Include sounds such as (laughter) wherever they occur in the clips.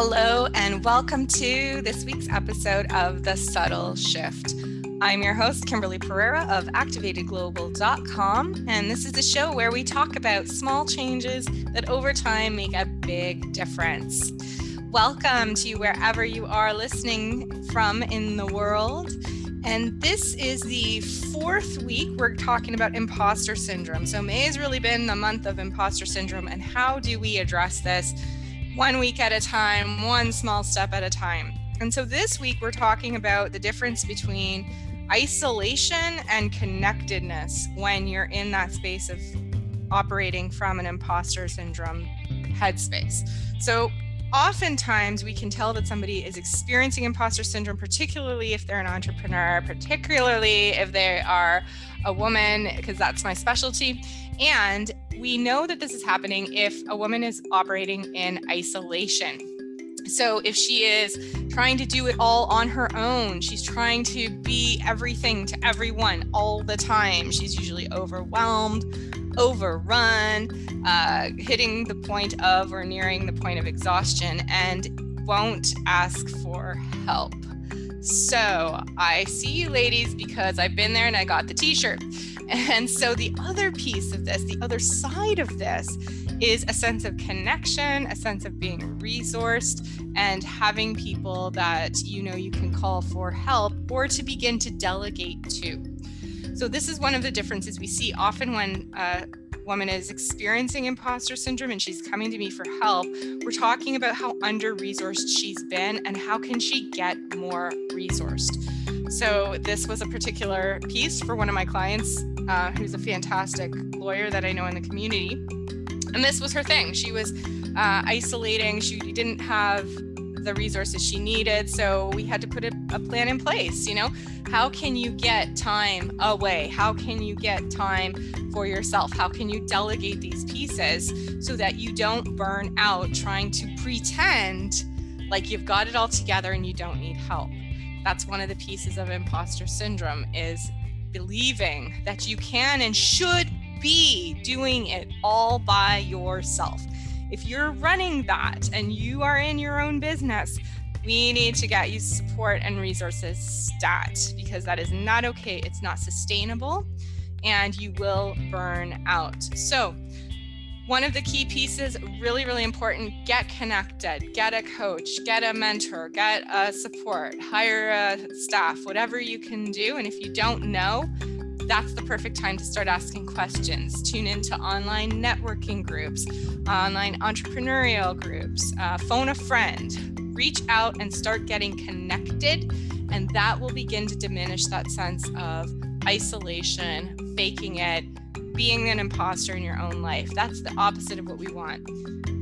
Hello, and welcome to this week's episode of The Subtle Shift. I'm your host, Kimberly Pereira of ActivatedGlobal.com, and this is the show where we talk about small changes that over time make a big difference. Welcome to wherever you are listening from in the world. And this is the fourth week we're talking about imposter syndrome. So, May has really been the month of imposter syndrome, and how do we address this? One week at a time, one small step at a time. And so this week, we're talking about the difference between isolation and connectedness when you're in that space of operating from an imposter syndrome headspace. So, oftentimes we can tell that somebody is experiencing imposter syndrome, particularly if they're an entrepreneur, particularly if they are a woman, because that's my specialty. And we know that this is happening if a woman is operating in isolation. So, if she is trying to do it all on her own, she's trying to be everything to everyone all the time, she's usually overwhelmed, overrun, uh, hitting the point of or nearing the point of exhaustion, and won't ask for help. So, I see you ladies because I've been there and I got the t shirt. (laughs) And so the other piece of this, the other side of this, is a sense of connection, a sense of being resourced, and having people that you know you can call for help or to begin to delegate to. So, this is one of the differences we see often when a woman is experiencing imposter syndrome and she's coming to me for help. We're talking about how under resourced she's been and how can she get more resourced. So, this was a particular piece for one of my clients uh, who's a fantastic lawyer that I know in the community. And this was her thing. She was uh, isolating, she didn't have the resources she needed. So, we had to put a, a plan in place. You know, how can you get time away? How can you get time for yourself? How can you delegate these pieces so that you don't burn out trying to pretend like you've got it all together and you don't need help? that's one of the pieces of imposter syndrome is believing that you can and should be doing it all by yourself. If you're running that and you are in your own business, we need to get you support and resources stat because that is not okay. It's not sustainable and you will burn out. So, one of the key pieces really really important get connected get a coach get a mentor get a support hire a staff whatever you can do and if you don't know that's the perfect time to start asking questions tune into online networking groups online entrepreneurial groups uh, phone a friend reach out and start getting connected and that will begin to diminish that sense of isolation faking it being an imposter in your own life. That's the opposite of what we want.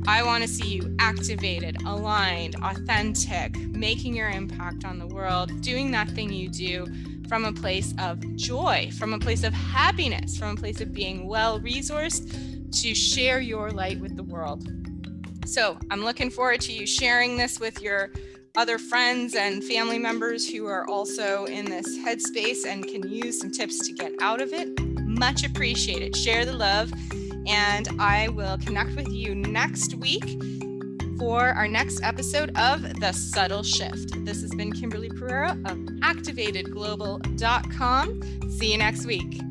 I want to see you activated, aligned, authentic, making your impact on the world, doing that thing you do from a place of joy, from a place of happiness, from a place of being well resourced to share your light with the world. So I'm looking forward to you sharing this with your other friends and family members who are also in this headspace and can use some tips to get out of it much appreciated. Share the love, and I will connect with you next week for our next episode of The Subtle Shift. This has been Kimberly Pereira of ActivatedGlobal.com. See you next week.